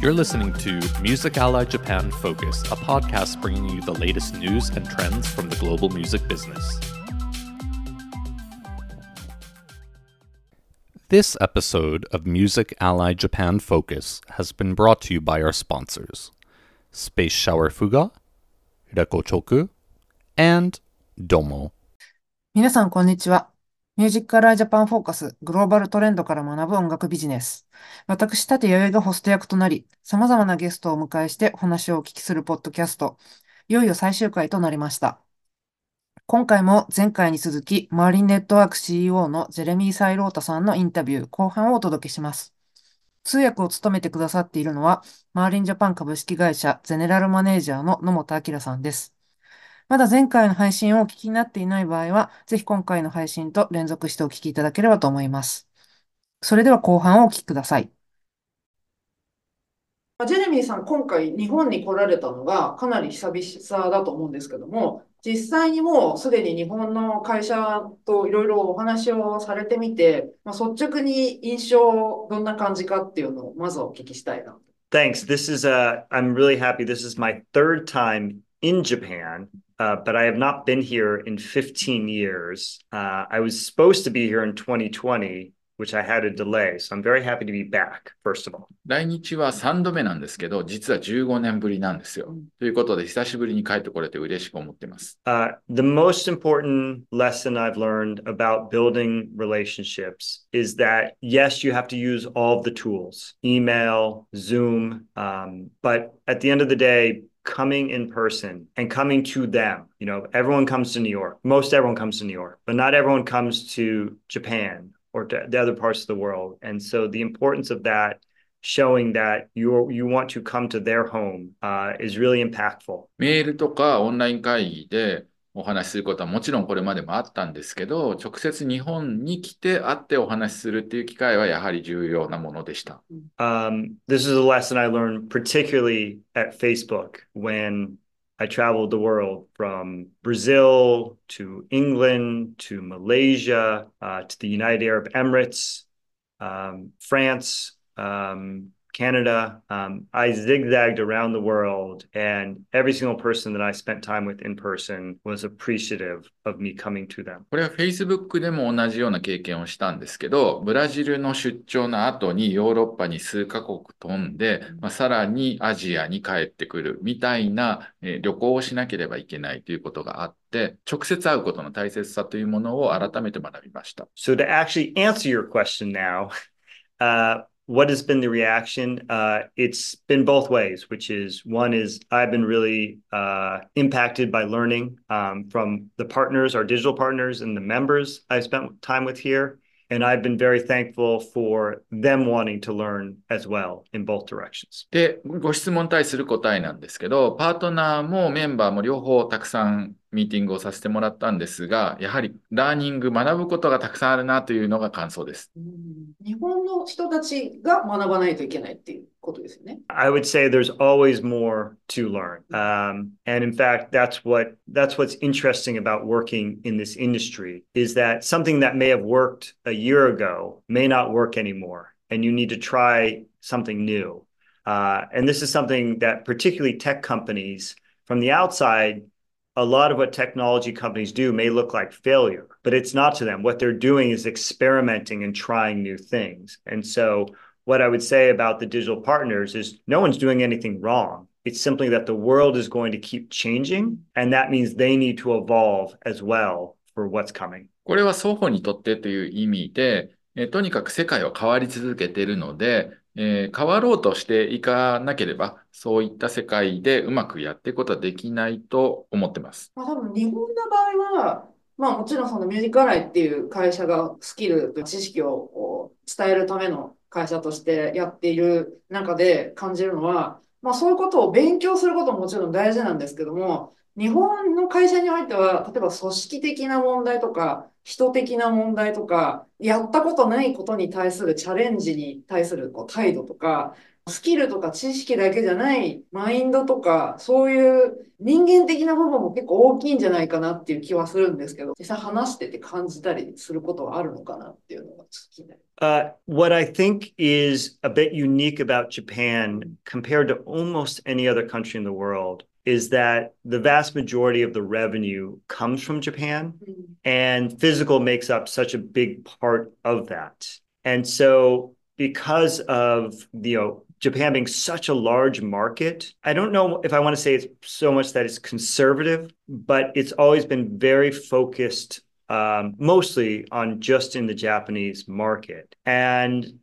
You're listening to Music Ally Japan Focus, a podcast bringing you the latest news and trends from the global music business. This episode of Music Ally Japan Focus has been brought to you by our sponsors Space Shower Fuga, Rekochoku, and Domo. 皆さん、こんにちは。 ミュージックアライジャパンフォーカスグローバルトレンドから学ぶ音楽ビジネス。私、立弥生がホスト役となり、様々なゲストをお迎えしてお話をお聞きするポッドキャスト、いよいよ最終回となりました。今回も前回に続き、マーリンネットワーク CEO のジェレミー・サイロータさんのインタビュー後半をお届けします。通訳を務めてくださっているのは、マーリンジャパン株式会社ゼネラルマネージャーの野本明さんです。まだ前回の配信をお聞きになっていない場合は、ぜひ今回の配信と連続してお聞きいただければと思います。それでは後半をお聞きください。ジェレミーさん、今回日本に来られたのがかなり久々だと思うんですけども、実際にもうすでに日本の会社といろいろお話をされてみて、まあ、率直に印象どんな感じかっていうのをまずお聞きしたいな。Thanks. This is, uh, I'm really happy. This is my third time in Japan. uh, but I have not been here in 15 years. Uh, I was supposed to be here in 2020, which I had a delay. So I'm very happy to be back, first of all. 来日は3度目なんですけど、実は15年ぶりなんですよ。ということで、久しぶりに帰ってこれて嬉しく思っています。Uh, the most important lesson I've learned about building relationships is that, yes, you have to use all of the tools, email, Zoom, um, but at the end of the day, coming in person and coming to them. You know, everyone comes to New York. Most everyone comes to New York, but not everyone comes to Japan or to the other parts of the world. And so the importance of that showing that you you want to come to their home uh, is really impactful. メールとかオンライン会議で お話しすることはもちろんこれまでもあったんですけど、直接日本に来て会ってお話しするっていう機会はやはり重要なものでした。Um, this is a lesson I learned particularly at Facebook when I traveled the world from Brazil to England to Malaysia uh, to the United Arab Emirates, um, France, um, Canada. Um, I zigzagged around the world, and every single person that I spent time with in person was appreciative of me coming to them. これは Facebook でも同じような経験をしたんですけど、ブラジルの出張の後にヨーロッパに数カ国飛んで、まあ、さらにアジアに帰ってくるみたいな、えー、旅行をしなければいけないということがあって、直接会うことの大切さというものを改めて学びました。So to actually answer your question now, uh, what has been the reaction? Uh, it's been both ways, which is one is I've been really uh, impacted by learning um, from the partners, our digital partners, and the members I've spent time with here. And I've been very thankful for them wanting to learn as well in both directions. で、ご質問に対する答えなんですけど、パートナーもメンバーも両方たくさんミーティングをさせてもらったんですが、やはりラーニング、学ぶことがたくさんあるなというのが感想です。 日本の人たちが学ばないといけないっていうことですよね。I would say there's always more to learn. Um, and in fact, that's what that's what's interesting about working in this industry is that something that may have worked a year ago may not work anymore. And you need to try something new. Uh, and this is something that particularly tech companies from the outside a lot of what technology companies do may look like failure, but it's not to them. What they're doing is experimenting and trying new things. And so, what I would say about the digital partners is no one's doing anything wrong. It's simply that the world is going to keep changing, and that means they need to evolve as well for what's coming. これは双方にとってという意味で、えとにかく世界は変わり続けているので、えー、変わろうとしていかなければ、そういった世界でうまくやっていくことはできないと思ってます。まあ、多分日本の場合は、 まあもちろんそのミュージックアライっていう会社がスキルと、知識を伝えるための会社としてやっている中で感じるのは、まあそういうことを勉強することももちろん大事なんですけども、日本の会社においては、例えば組織的な問題とか、人的な問題とか、やったことないことに対するチャレンジに対するこう態度とか、スキルとか知識だけじゃないマインドとか、そういう人間的な部分も結構大きいんじゃないかなっていう気はするんですけど、実際話してて感じたりすることはあるのかなっていうのがちょっと気になる。Uh, what I think is a bit unique about Japan compared to almost any other country in the world is that the vast majority of the revenue comes from Japan, and physical makes up such a big part of that. And so, because of the you know, Japan being such a large market, I don't know if I want to say it's so much that it's conservative, but it's always been very focused um, mostly on just in the Japanese market. And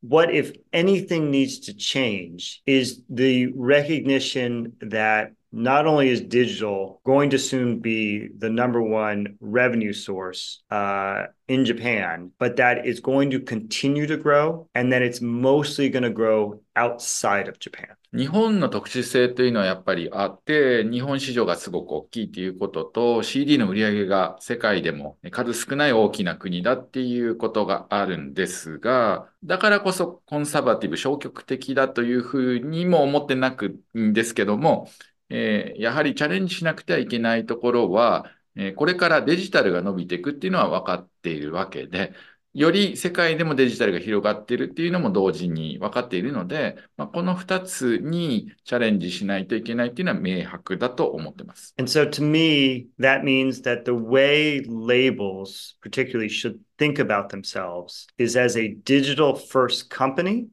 what, if anything, needs to change is the recognition that not only is digital going to soon be the number one revenue source uh, in Japan, but that it's going to continue to grow and that it's mostly going to grow outside of Japan. 日本の特殊性というのはやっぱりあって、日本市場がすごく大きいということと、CD の売り上げが世界でも数少ない大きな国だっていうことがあるんですが、だからこそコンサバティブ、消極的だというふうにも思ってなくんですけども、えーやはりチャレンジしなくてはいけないところは、えーこれからデジタルが伸びていくっていうのは分かっているわけで、より世界でもデジタルが広がっているっていうのも同時に分かっているので、まあ、この2つにチャレンジしないといけないっていうのは明白だと思ってます。And so to me, that means that the way labels particularly should think about themselves is as a digital first company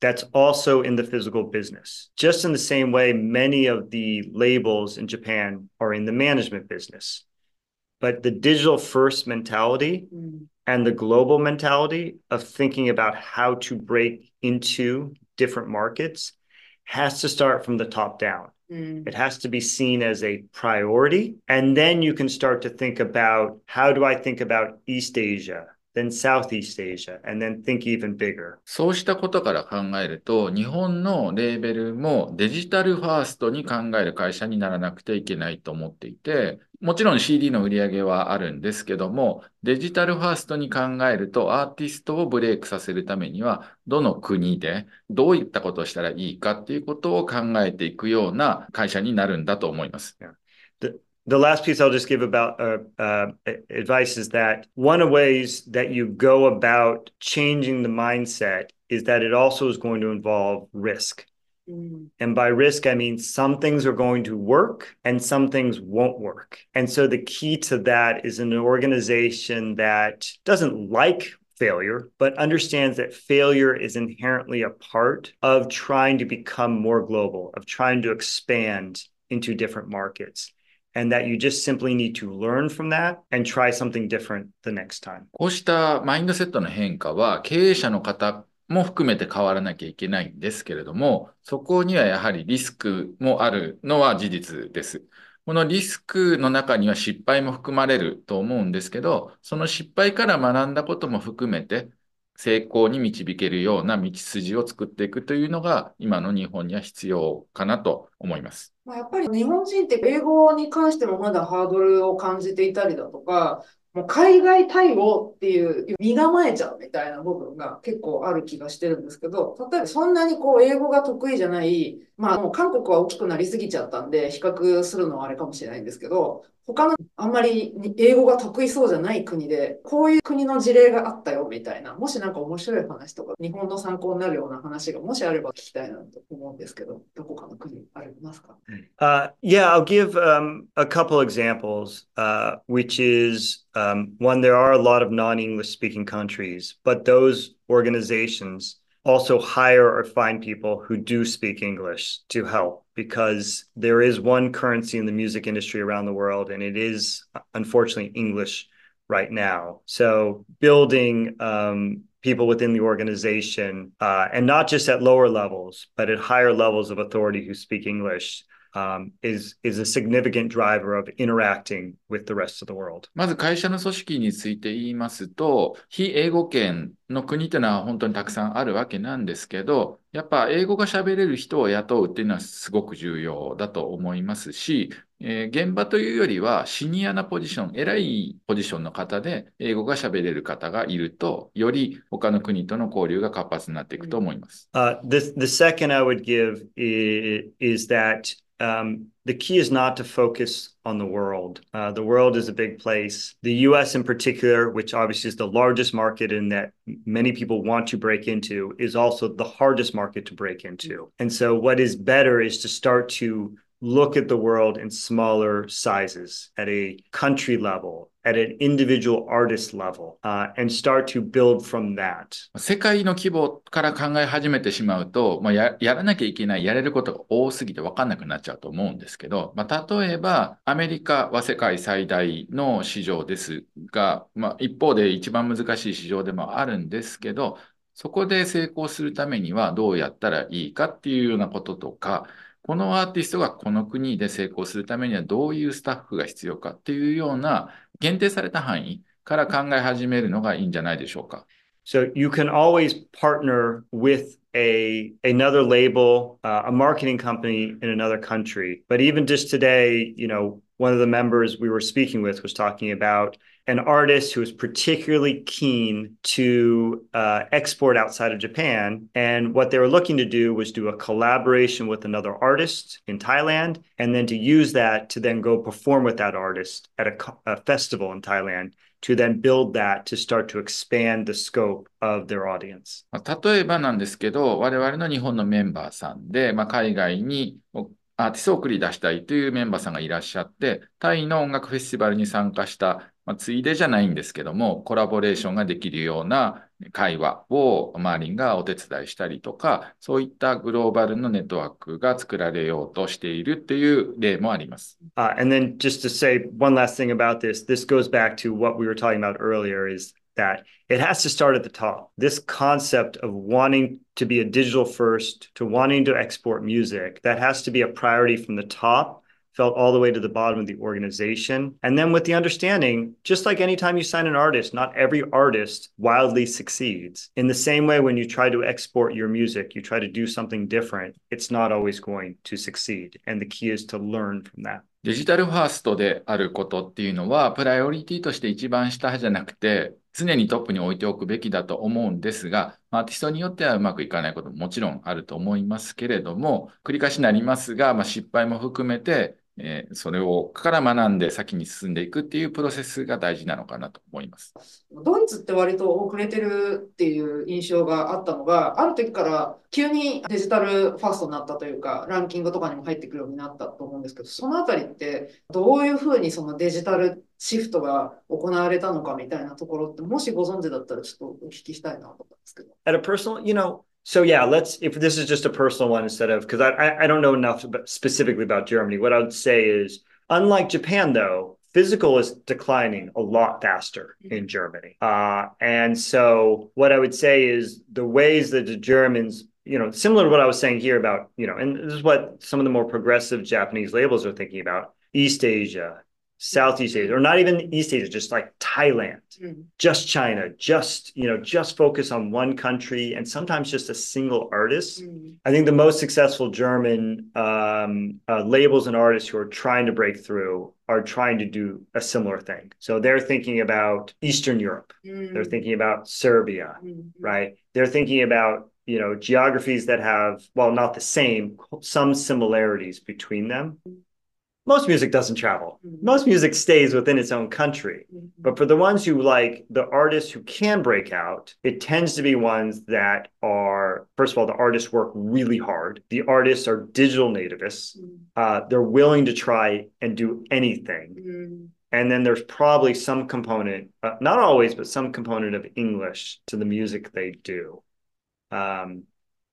that's also in the physical business. Just in the same way, many of the labels in Japan are in the management business. But the digital first mentality mm. and the global mentality of thinking about how to break into different markets has to start from the top down. Mm. It has to be seen as a priority. And then you can start to think about how do I think about East Asia, then Southeast Asia, and then think even bigger. そうしたことから考えると、日本のレーベルもデジタルファーストに考える会社にならなくてはいけないと思っていて、もちろん CD の売り上げはあるんですけども、デジタルファーストに考えるとアーティストをブレイクさせるためには、どの国でどういったことをしたらいいかっていうことを考えていくような会社になるんだと思います。The last piece I'll just give about uh, uh, advice is that one of ways that you go about changing the mindset is that it also is going to involve risk. And by risk, I mean some things are going to work and some things won't work. And so the key to that is an organization that doesn't like failure, but understands that failure is inherently a part of trying to become more global, of trying to expand into different markets. And that you just simply need to learn from that and try something different the next time. こうしたマインドセットの変化は経営者の方も含めて変わらなきゃいけないんですけれども、そこにはやはりリスクもあるのは事実です。このリスクの中には失敗も含まれると思うんですけど、その失敗から学んだことも含めて成功に導けるような道筋を作っていくというのが今の日本には必要かなと思います。まあ、やっぱり日本人って英語に関してもまだハードルを感じていたりだとか、もう海外対応っていう身構えちゃうみたいな部分が結構ある気がしてるんですけど、例えばそんなにこう英語が得意じゃない、まあもう韓国は大きくなりすぎちゃったんで比較するのはあれかもしれないんですけど、他のあんまり英語が得意そうじゃない国で、こういう国の事例があったよみたいな、もしなんか面白い話とか、日本の参考になるような話がもしあれば聞きたいなと思うんですけど、どこかの国ありますか Uh, yeah, I'll give um, a couple examples, uh, which is um, one, there are a lot of non English speaking countries, but those organizations also hire or find people who do speak English to help because there is one currency in the music industry around the world, and it is unfortunately English right now. So building um, people within the organization, uh, and not just at lower levels, but at higher levels of authority who speak English um, is is a significant driver of interacting with the rest of the world. まず会社の組織について言いますと、非英語圏の国というのは本当にたくさんあるわけなんですけど、やっぱ英語が喋れる人を雇うっていうのはすごく重要だと思いますし、えー現場というよりはシニアなポジション、偉いポジションの方で英語が喋れる方がいると、より他の国との交流が活発になっていくと思います。Uh, the the second I would give is, is that um, the key is not to focus on the world. Uh, the world is a big place. The U.S. in particular, which obviously is the largest market and that many people want to break into, is also the hardest market to break into. And so, what is better is to start to look at the world in smaller sizes at a country level, at an individual artist level, uh, and start to build from that. 世界の規模から考え始めてしまうと、まあ、や、やらなきゃいけない、やれることが多すぎて分かんなくなっちゃうと思うんですけど、まあ、例えば、アメリカは世界最大の市場ですが、まあ、一方で一番難しい市場でもあるんですけど、そこで成功するためにはどうやったらいいかっていうようなこととか、このアーティストがこの国で成功するためにはどういうスタッフが必要かっていうような限定された範囲から考え始めるのがいいんじゃないでしょうか。So you can always partner with a another label, uh, a marketing company in another country. But even just today, you know, one of the members we were speaking with was talking about an artist who is particularly keen to uh, export outside of Japan. And what they were looking to do was do a collaboration with another artist in Thailand, and then to use that to then go perform with that artist at a, co- a festival in Thailand to then build that to start to expand the scope of their audience. まあ例えばなんですけど、我々の日本のメンバーさんで、まあ、海外におアーティストを送り出したいというメンバーさんがいらっしゃって、タイの音楽フェスティバルに参加した、 まあ、ついでじゃないんですけども、コラボレーションができるような会話をマーリンがお手伝いしたりとか、そういったグローバルのネットワークが作られようとしているっていう例もあります。Uh, and then just to say one last thing about this, this goes back to what we were talking about earlier is that it has to start at the top. This concept of wanting to be a digital first, to wanting to export music, that has to be a priority from the top, felt all the way to the bottom of the organization. And then with the understanding, just like anytime you sign an artist, not every artist wildly succeeds. In the same way, when you try to export your music, you try to do something different, it's not always going to succeed. And the key is to learn from that. デジタルファーストであることっていうのは、プライオリティとして一番下じゃなくて、 常にトップに置いておくべきだと思うんですが、アーティストによってはうまくいかないことももちろんあると思いますけれども、繰り返しになりますが、まあ、失敗も含めて、えーそれをから学んで先に進んでいくっていうプロセスが大事なのかなと思います。ドイツって割と遅れてるっていう印象があったのが、ある時から急にデジタルファーストになったというか、ランキングとかにも入ってくるようになったと思うんですけど、そのあたりってどういうふうにそのデジタルシフトが行われたのかみたいなところって、もしご存知だったらちょっとお聞きしたいなと思うんですけど。at a personal you know so yeah let's if this is just a personal one instead of because I, I don't know enough about, specifically about germany. What i would say is unlike japan though physical is declining a lot faster in germany. Uh, and so what i would say is the ways that the germans you know similar to what i was saying here about you know and this is what some of the more progressive japanese labels are thinking about east asia southeast asia or not even east asia just like thailand mm-hmm. just China, just you know, just focus on one country and sometimes just a single artist. Mm-hmm. I think the most successful German um, uh, labels and artists who are trying to break through are trying to do a similar thing. So they're thinking about Eastern Europe. Mm-hmm. They're thinking about Serbia, right? They're thinking about you know geographies that have well not the same some similarities between them most music doesn't travel most music stays within its own country but for the ones who like the artists who can break out, it tends to be ones that are, first of all, the artists work really hard. The artists are digital nativists. Uh, they're willing to try and do anything. And then there's probably some component, uh, not always, but some component of English to the music they do. Um,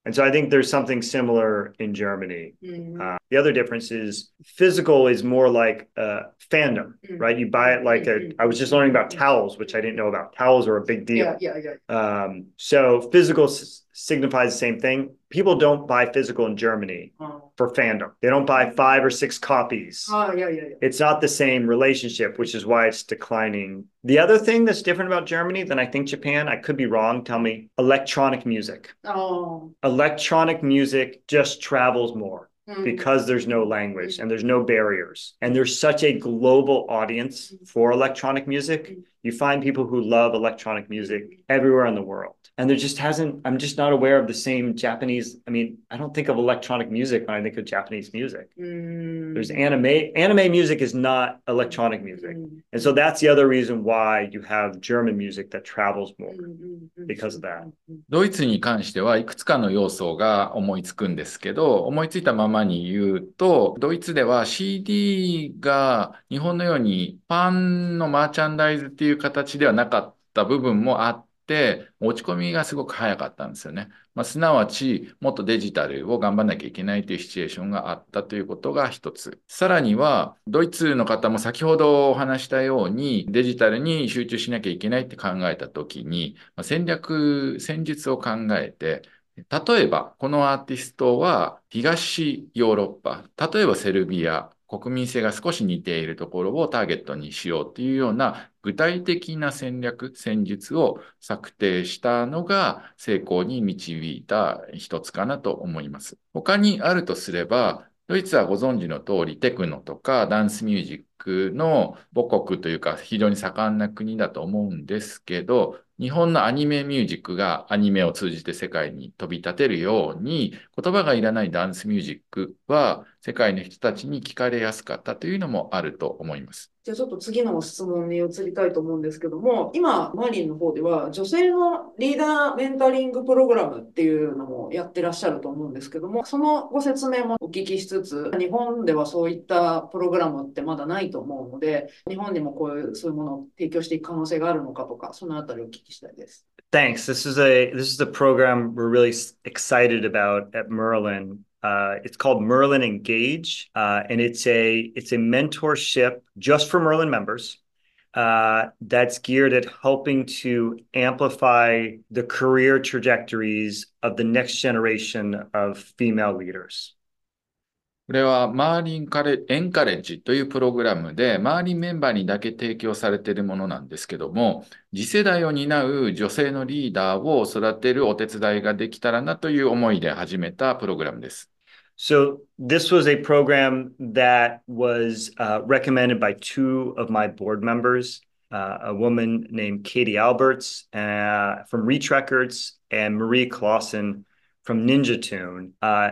and so I think there's something similar in Germany. Uh, the other difference is physical is more like uh, fandom, Mm. right? You buy it like a. Mm. I was just learning about towels, which I didn't know about. Towels are a big deal. Yeah, yeah, yeah. Um, so physical s- signifies the same thing. People don't buy physical in Germany Uh, for fandom. They don't buy five or six copies. ah, yeah, yeah, yeah. It's not the same relationship, which is why it's declining. The other thing that's different about Germany than I think Japan, I could be wrong, tell me, electronic music. Oh, Electronic music just travels more mm. because there's no language and there's no barriers. And there's such a global audience for electronic music You find people who love electronic music everywhere in the world. And there just hasn't, I'm just not aware of the same Japanese. I mean, I don't think of electronic music when I think of Japanese music. Mm. There's anime. Anime music is not electronic music. Mm. And so that's the other reason why you have German music that travels more. うんうんうん because of that. ドイツに関してはいくつかの要素が思いつくんですけど、思いついたままに言うと、ドイツでは CD が日本のようにパンのマーチャンダイズっていう 形ではなかった部分もあって、落ち込みがすごく早かったんですよね。まあ、すなわち、もっとデジタルを頑張らなきゃいけないというシチュエーションがあったということが一つ。さらには、ドイツの方も先ほどお話したように、デジタルに集中しなきゃいけないって考えたときに、まあ戦略、戦術を考えて、例えば、このアーティストは東ヨーロッパ、例えばセルビア、国民性が少し似ているところをターゲットにしようというような具体的な戦略、戦術を策定したのが成功に導いた一つかなと思います。他にあるとすれば、ドイツはご存知の通りテクノとかダンスミュージックの母国というか非常に盛んな国だと思うんですけど、日本のアニメミュージックがアニメを通じて世界に飛び立てるように、言葉がいらないダンスミュージックは世界の人たちに聞かれやすかったというのもあると思います。じゃあちょっと次の質問に移りたいと思うんですけども、今、マリンの方では女性のリーダーメンタリングプログラムっていうのもやってらっしゃると思うんですけども、そのご説明もお聞きしつつ、日本ではそういったプログラムってまだないと思うので、日本にもこういうそういうものを提供していく可能性があるのかとか、そのあたりをお聞きしたいです。 Thanks. This is a this is a program we're really s- excited about at Merlin. Uh, it's called Merlin Engage, uh, and it's a it's a mentorship just for Merlin members. Uh, that's geared at helping to amplify the career trajectories of the next generation of female leaders. これはマーリンカレエンカレッジというプログラムで、マーリンメンバーにだけ提供されているものなんですけども、次世代を担う女性のリーダーを育てるお手伝いができたらなという思いで始めたプログラムです。So this was a program that was uh, recommended by two of my board members, uh, a woman named Katie Alberts uh, from Reach Records and Marie Clausen from Ninja Tune. Uh,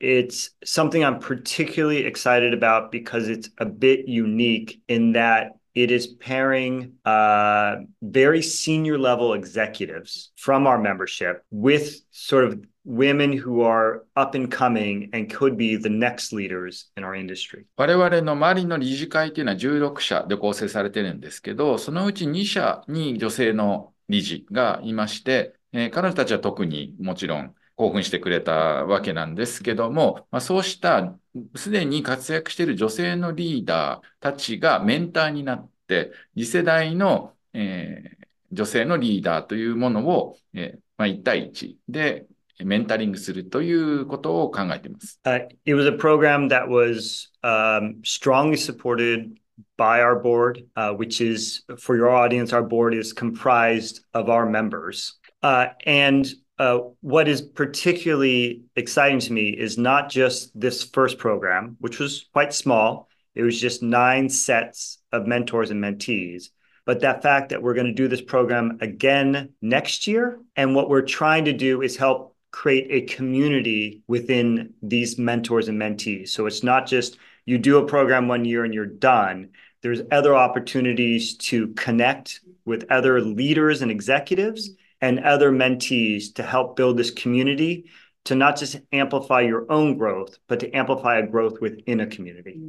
it's something I'm particularly excited about because it's a bit unique in that it is pairing uh, very senior level executives from our membership with sort of women who are up and coming and could be the next leaders in our industry. 我々の周りの理事会というのは16社で構成されてるんですけど、そのうち2社に女性の理事がいまして、えー彼女たちは特にもちろん 興奮してくれたわけなんですけども、まあ、そうしたすでに活躍している女性のリーダーたちがメンターになって、次世代の、えー女性のリーダーというものを、えーまあ、1対1でメンタリングするということを考えています。Uh, it was a program that was um, strongly supported by our board, uh, which is for your audience, our board is comprised of our members. Uh, and uh, what is particularly exciting to me is not just this first program, which was quite small. It was just nine sets of mentors and mentees. But that fact that we're going to do this program again next year. And what we're trying to do is help create a community within these mentors and mentees. So it's not just you do a program one year and you're done. There's other opportunities to connect with other leaders and executives and other mentees to help build this community to not just amplify your own growth, but to amplify a growth within a community.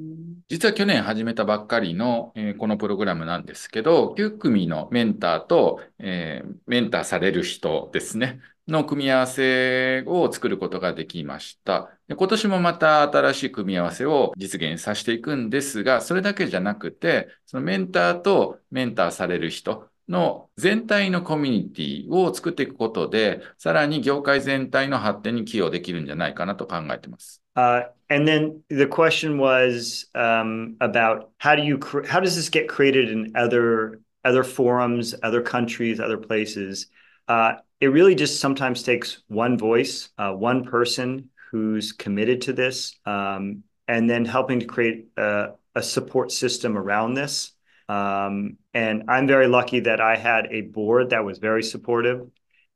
実は去年始めたばっかりの、えーこのプログラムなんですけど、9組のメンターと、えーメンターされる人ですね、の組み合わせを作ることができました。で今年もまた新しい組み合わせを実現させていくんですが、それだけじゃなくて、そのメンターとメンターされる人の全体のコミュニティを作っていくことで、さらに業界全体の発展に寄与できるんじゃないかなと考えています。 Uh, and then the question was um, about how do you cr- how does this get created in other other forums, other countries, other places? Uh, it really just sometimes takes one voice, uh, one person who's committed to this, um, and then helping to create a, a support system around this. Um, and I'm very lucky that I had a board that was very supportive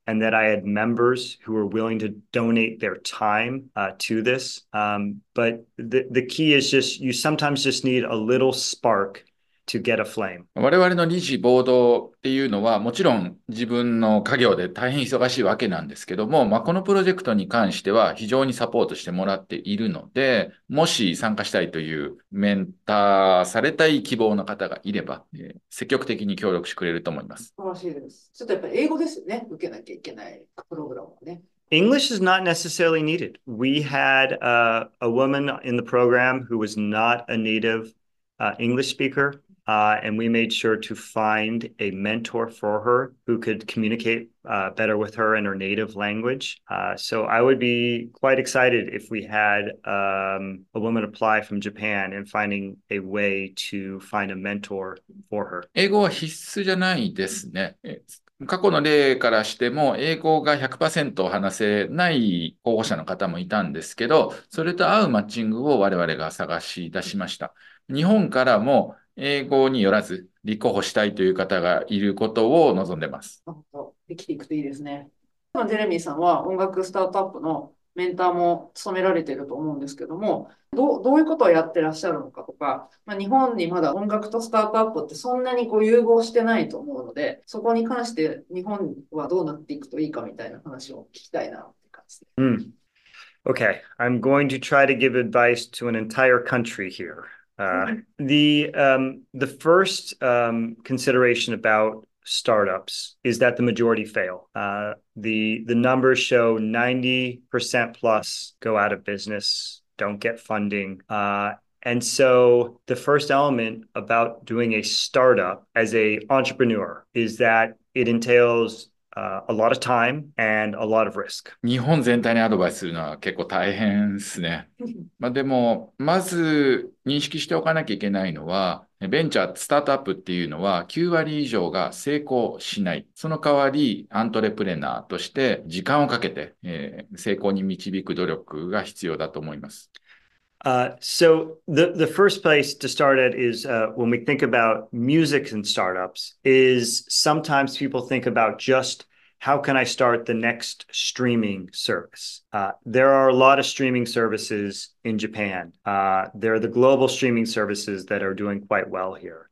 and that I had members who were willing to donate their time uh, to this. Um, but the, the key is just you sometimes just need a little spark to get a flame. 我々の理事、ボードっていうのは、もちろん自分の家業で大変忙しいわけなんですけども、まあ、このプロジェクトに関しては非常にサポートしてもらっているので、もし参加したいというメンターされたい希望の方がいれば、えー積極的に協力してくれると思います。素晴らしいです。ちょっとやっぱり英語ですよね。受けなきゃいけないプログラムはね。English is not necessarily needed. We had uh, a woman in the program who was not a native uh, English speaker, uh, and we made sure to find a mentor for her who could communicate uh, better with her in her native language. Uh, so I would be quite excited if we had um, a woman apply from Japan and finding a way to find a mentor for her. 英語は必須じゃないですね。過去の例からしても、英語が100%話せない候補者の方もいたんですけど、それと合うマッチングを我々が探し出しました。日本からも英語によらず立候補したいという方がいることを望んでます。なるほど。できていくといいですね。今ジェレミーさんは音楽スタートアップのメンターも務められていると思うんですけども、どう、どういうことをやってらっしゃるのかとか、まあ、日本にまだ音楽とスタートアップってそんなにこう融合してないと思うので、そこに関して日本はどうなっていくといいかみたいな話を聞きたいなって感じです。Hmm. Okay, I'm going to try to give advice to an entire country here. Uh, the um, the first um, consideration about startups is that the majority fail. Uh, the the numbers show 90% plus go out of business, don't get funding. Uh, and so the first element about doing a startup as a entrepreneur is that it entails uh, a lot of time and a lot of risk. 日本全体にアドバイスするのは結構大変ですね。まあ、でも、まず認識しておかなきゃいけないのは、ベンチャー、スタートアップっていうのは9割以上が成功しない。その代わり、アントレプレナーとして時間をかけて、えー成功に導く努力が必要だと思います。Uh, so the first place to start at is uh, when we think about music and startups is sometimes people think about just how can I start the next streaming service? Uh, there are a lot of streaming services in Japan. Uh, there are the global streaming services that are doing quite well here.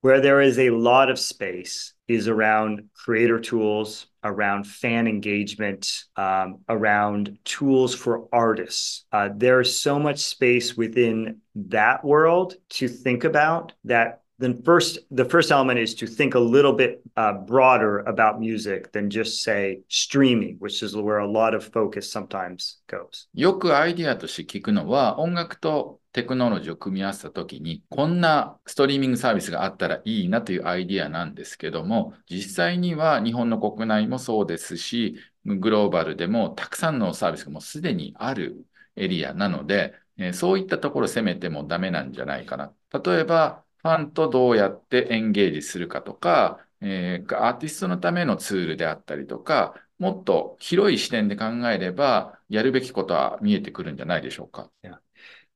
Where there is a lot of space is around creator tools, around fan engagement, um, around tools for artists. Uh, there's so much space within that world to think about that then first the first element is to think a little bit uh, broader about music than just say streaming which is where a lot of focus sometimes goes よくアイディアとして聞くのは、音楽とテクノロジーを組み合わせたときに、こんなストリーミングサービスがあったらいいなというアイディアなんですけども、実際には日本の国内もそうですし、グローバルでもたくさんのサービスがもうすでにあるエリアなので、えーそういったところを攻めてもダメなんじゃないかな。例えば、ファンとどうやってエンゲージするかとか、えーアーティストのためのツールであったりとか、もっと広い視点で考えれば、やるべきことは見えてくるんじゃないでしょうか。Yeah.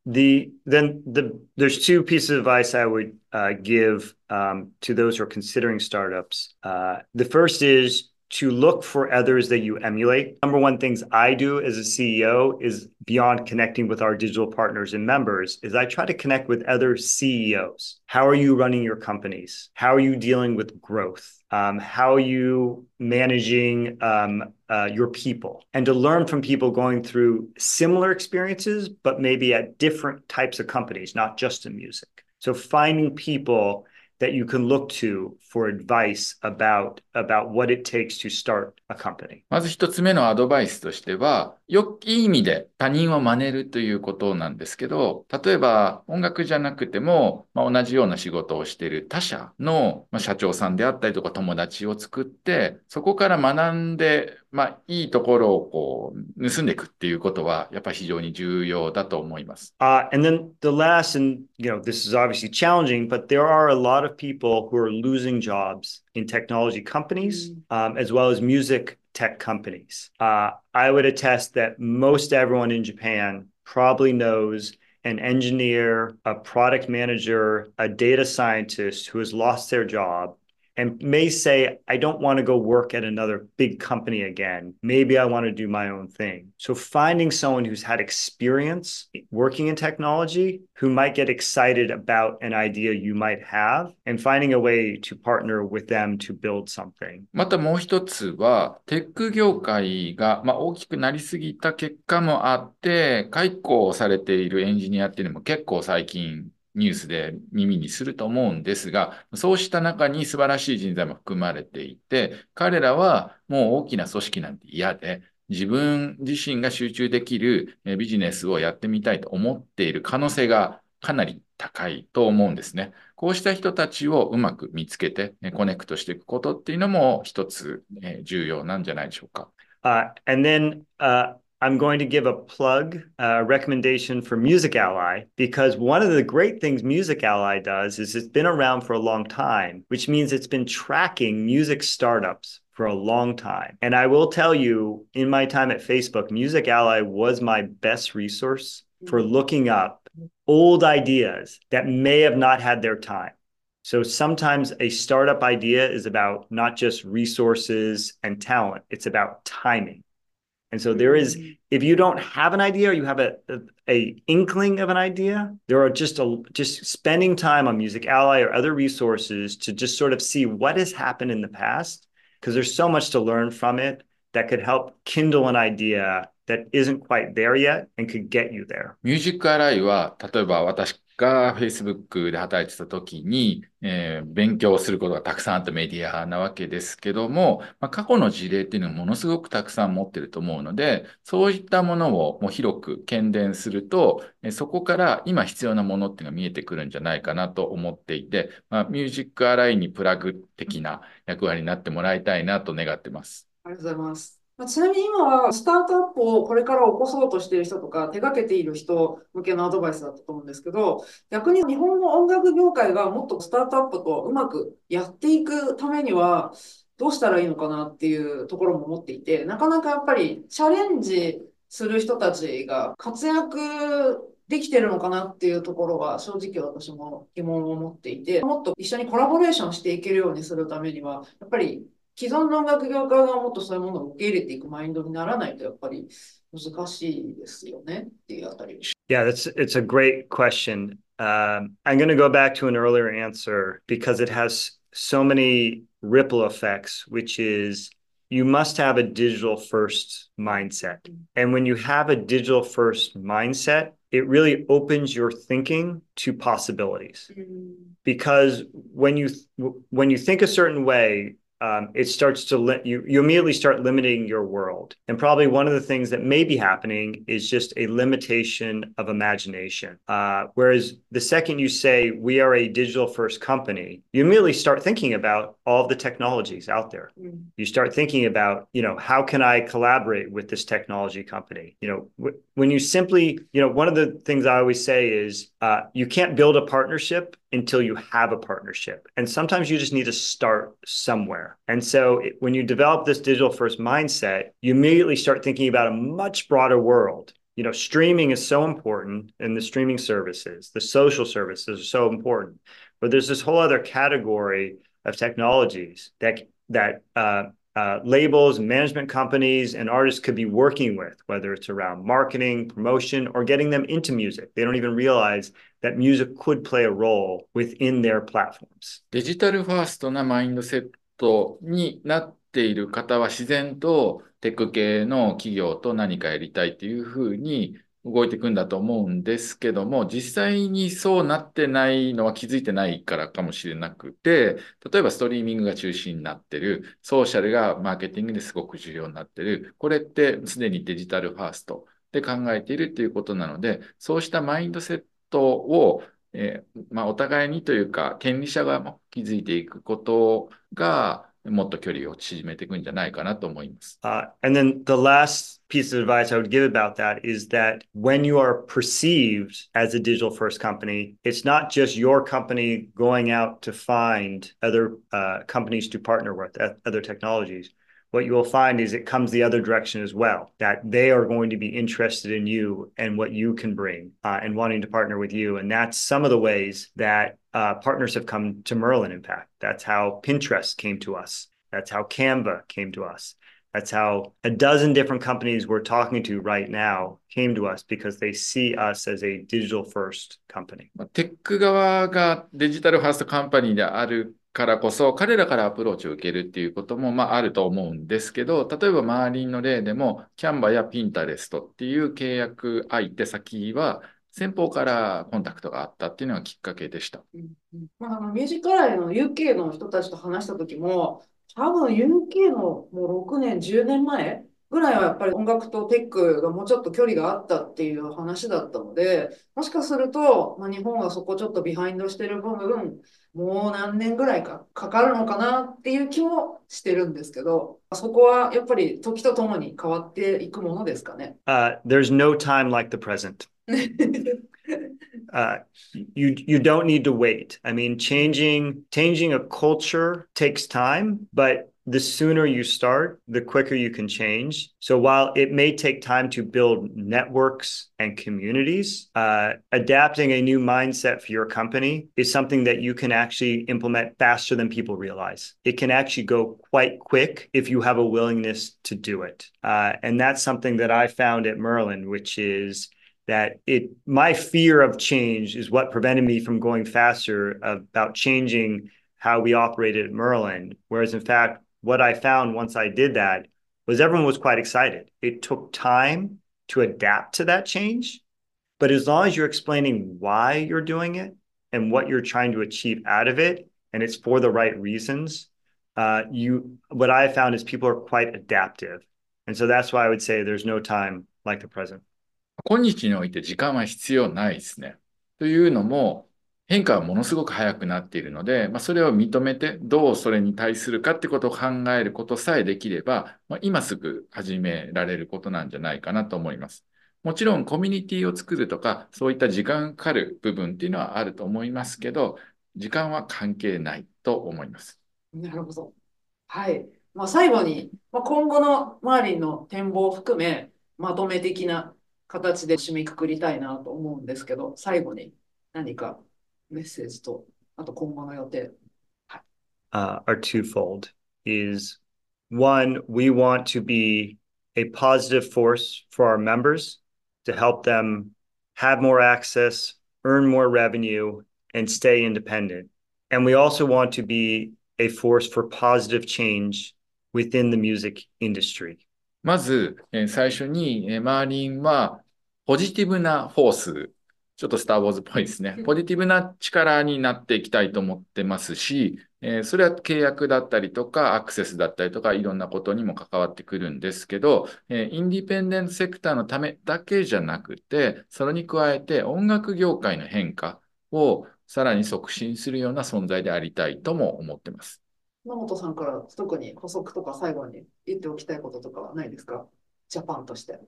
the then the there's two pieces of advice I would uh, give um, to those who are considering startups. Uh, the first is to look for others that you emulate. Number one things I do as a CEO is beyond connecting with our digital partners and members is I try to connect with other CEOs. How are you running your companies? How are you dealing with growth? Um, how are you managing um, uh, your people? And to learn from people going through similar experiences, but maybe at different types of companies, not just in music. So finding people that you can look to for advice about, about what it takes to start a company? まず一つ目のアドバイスとしては、よいい意味で他人を真似るということなんですけど、例えば音楽じゃなくても、まあ、同じような仕事をしている他社の、まあ、社長さんであったりとか友達を作って、そこから学んで、まあ、いいところをこう盗んでいくっていうことは、やっぱり非常に重要だと思います。 Uh, and then the last, and you know, this is obviously challenging, but there are a lot of people who are losing jobs in technology companies, um, as well as music tech companies. Uh, I would attest that most everyone in Japan probably knows an engineer, a product manager, a data scientist who has lost their job and may say, I don't want to go work at another big company again. Maybe I want to do my own thing. So finding someone who's had experience working in technology who might get excited about an idea you might have and finding a way to partner with them to build something. またもう一つは、テック業界が、まあ、大きくなりすぎた結果もあって、解雇されているエンジニアっていうのも結構最近 ニュースで耳にすると思うんですが、そうした中に素晴らしい人材も含まれていて、彼らはもう大きな組織なんて嫌で、自分自身が集中できるビジネスをやってみたいと思っている可能性がかなり高いと思うんですね。こうした人たちをうまく見つけて、コネクトしていくことっていうのも一つ、重要なんじゃないでしょうか。Uh, and then uh, I'm going to give a plug, uh, recommendation for Music Ally, because one of the great things Music Ally does is it's been around for a long time, which means it's been tracking music startups for a long time. And I will tell you, in my time at Facebook, Music Ally was my best resource for looking up old ideas that may have not had their time. So sometimes a startup idea is about not just resources and talent, it's about timing. And so there is, mm. if you don't have an idea or you have a, a, a inkling of an idea, there are just a, just spending time on Music Ally or other resources to just sort of see what has happened in the past, because there's so much to learn from it that could help kindle an idea that isn't quite there yet and could get you there. ミュージックアライは、例えば私が Facebook で働いてた時に、えー勉強することがたくさんあったメディアなわけですけども、まあ、過去の事例っていうのはものすごくたくさん持ってると思うので、そういったものをもう広く検伝すると、えーそこから今必要なものっていうのが見えてくるんじゃないかなと思っていて、まあ、ミュージックアライにプラグ的な役割になってもらいたいなと願ってます。ありがとうございます。ちなみに今はスタートアップをこれから起こそうとしている人とか手掛けている人向けのアドバイスだったと思うんですけど、逆に日本の音楽業界がもっとスタートアップとうまくやっていくためにはどうしたらいいのかなっていうところも思っていて、なかなかやっぱりチャレンジする人たちが活躍できてるのかなっていうところは正直私も疑問を持っていて、もっと一緒にコラボレーションしていけるようにするためには、やっぱり既存の音楽業界がもっとそういうものを受け入れていくマインドにならないとやっぱり難しいですよねっていうあたり。 Yeah, that's it's a great question. Um, I'm going to go back to an earlier answer because it has so many ripple effects, which is you must have a digital first mindset. And when you have a digital first mindset, it really opens your thinking to possibilities. Because when you when you think a certain way, um, it starts to let you you immediately start limiting your world. And probably one of the things that may be happening is just a limitation of imagination. Uh, whereas the second you say we are a digital first company you immediately start thinking about all the technologies out there. You start thinking about you know how can i collaborate with this technology company? You know w- when you simply you know one of the things i always say is uh, you can't build a partnership until you have a partnership. And sometimes you just need to start somewhere and so it, when you develop this digital first mindset you immediately start thinking about a much broader world you know streaming is so important and the streaming services the social services are so important but there's this whole other category of technologies that that uh, uh, labels, management companies, and artists could be working with, whether it's around marketing, promotion, or getting them into music. They don't even realize that music could play a role within their platforms. デジタルファーストなマインドセッ トになっている方は自然とテック系の企業と何かやりたいっていうふうに動いていくんだと思うんですけども、実際にそうなってないのは気づいてないからかもしれなくて、例えばストリーミングが中心になってる、ソーシャルがマーケティングですごく重要になってる、これってすでにデジタルファーストで考えているということなので、そうしたマインドセットを、えー、まあ、お互いにというか、権利者側も気づいていくことが、もっと距離を縮めていくんじゃないかなと思います。Uh, and then the last piece of advice I would give about that is that when you are perceived as a digital first company, it's not just your company going out to find other uh, companies to partner with, other technologies. what you will find is it comes the other direction as well, that they are going to be interested in you and what you can bring uh, and wanting to partner with you. And that's some of the ways that uh, partners have come to Merlin, in fact. That's how Pinterest came to us. That's how Canva came to us. That's how a dozen different companies we're talking to right now came to us because they see us as a digital first company. テック側がデジタルファーストカンパニーである からこそ、彼らからアプローチを受けるっていうことも、まあ、あると思うんですけど、例えば周りの例でも、キャンバやピンタレストっていう契約相手先は、先方からコンタクトがあったっていうのがきっかけでした。まあ、あのミュージックアライの UK の人たちと話した時も、多分 UK のもう6年、10年前ぐらいはやっぱり音楽とテックがもうちょっと距離があったっていう話だったので、もしかすると、まあ、日本はそこちょっとビハインドしてる部分、もう何年ぐらいかかかるのかなっていう気もしてるんですけど、そこはやっぱり時とともに変わっていくものですかね。Uh, there's no time like the present. uh, you you don't need to wait. I mean, changing changing a culture takes time, but the sooner you start, the quicker you can change. So while it may take time to build networks and communities, uh, adapting a new mindset for your company is something that you can actually implement faster than people realize. It can actually go quite quick if you have a willingness to do it. Uh, and that's something that I found at Merlin, which is that it my fear of change is what prevented me from going faster about changing how we operated at Merlin. Whereas in fact, what I found once I did that was everyone was quite excited. It took time to adapt to that change. But as long as you're explaining why you're doing it and what you're trying to achieve out of it, and it's for the right reasons, uh, you what I found is people are quite adaptive. And so that's why I would say there's no time like the present. 今日において時間は必要ないですね。というのも、 変化はものすごく速くなっているので、まあ、それを認めて、どうそれに対するかってことを考えることさえできれば、まあ、今すぐ始められることなんじゃないかなと思います。もちろんコミュニティを作るとか、そういった時間かかる部分っていうのはあると思いますけど、時間は関係ないと思います。なるほど。はい。まあ、最後に、まあ、今後の周りの展望を含め、まとめ的な形で締めくくりたいなと思うんですけど、最後に何かメッセージと、あと今後の予定。Uh, are twofold. Is one, we want to be a positive force for our members to help them have more access, earn more revenue, and stay independent. And we also want to be a force for positive change within the music industry. まず、えー、最初に、えー、マーリンはポジティブなフォース ちょっとスター・ウォーズっぽいですね。ポジティブな力になっていきたいと思ってますし、えー、それは契約だったりとか、アクセスだったりとか、いろんなことにも関わってくるんですけど、えー、インディペンデントセクターのためだけじゃなくて、それに加えて音楽業界の変化をさらに促進するような存在でありたいとも思ってます。野本さんから特に補足とか最後に言っておきたいこととかはないですか？ジャパンとして。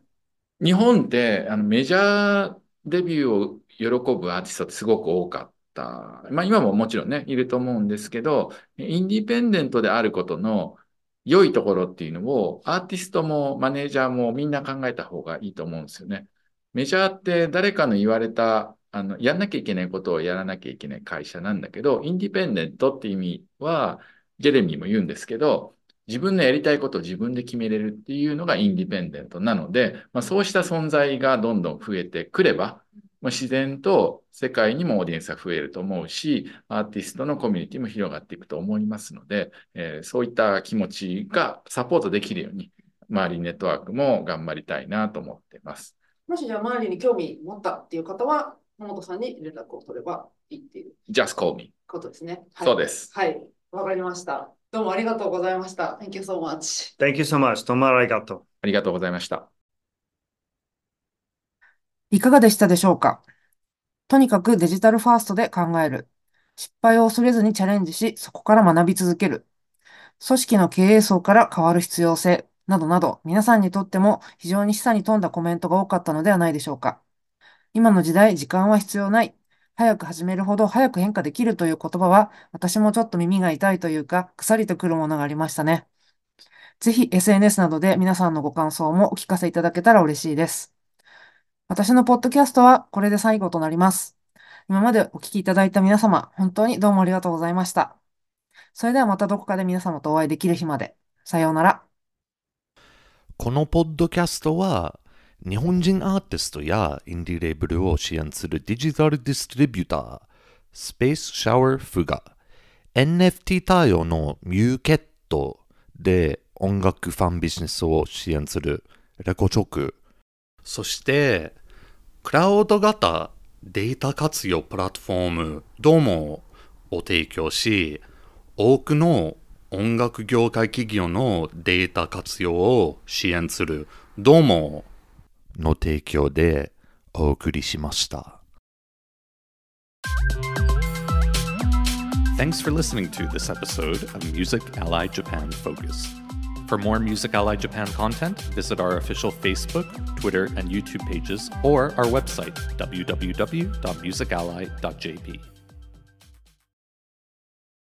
日本ってあのメジャーデビューを喜ぶアーティストってすごく多かった。まあ今ももちろんね、いると思うんですけど、インディペンデントであることの良いところっていうのをアーティストもマネージャーもみんな考えた方がいいと思うんですよね。メジャーって誰かの言われた、あの、やんなきゃいけないことをやらなきゃいけない会社なんだけど、インディペンデントって意味は、ジェレミーも言うんですけど、自分のやりたいことを自分で決めれるっていうのがインディペンデントなので、まあ、そうした存在がどんどん増えてくれば、まあ、自然と世界にもオーディエンスが増えると思うし、アーティストのコミュニティも広がっていくと思いますので、えー、そういった気持ちがサポートできるように、周りネットワークも頑張りたいなと思っています。もしじゃあ周りに興味持ったっていう方は、本さんに連絡を取ればいいっていう Just call me. ことですね。はい、そうです。はい。わかりました。どうもありがとうございました。Thank you so much. Thank you so much. どうもありがとう。ありがとうございました。いかがでしたでしょうか？とにかくデジタルファーストで考える。失敗を恐れずにチャレンジし、そこから学び続ける。組織の経営層から変わる必要性。などなど、皆さんにとっても非常に示唆に富んだコメントが多かったのではないでしょうか。今の時代、時間は必要ない。早く始めるほど早く変化できるという言葉は、私もちょっと耳が痛いというか、腐りとくるものがありましたね。ぜひ SNS などで皆さんのご感想もお聞かせいただけたら嬉しいです。私のポッドキャストはこれで最後となります。今までお聞きいただいた皆様、本当にどうもありがとうございました。それではまたどこかで皆様とお会いできる日まで。さようなら。このポッドキャストは日本人アーティストやインディレーブルを支援するデジタルディストリビュータースペースシャワーフが NFT 対応のミューケットで音楽ファンビジネスを支援するレコチョク。そしてクラウド型データ活用プラットフォームどうもを提供し多くの音楽業界企業のデータ活用を支援する。どうもの提供でお送りしました。Thanks for listening to this episode of Music Ally Japan Focus. For more Music Ally Japan content, visit our official Facebook, Twitter, and YouTube pages or our website, www.musically.jp.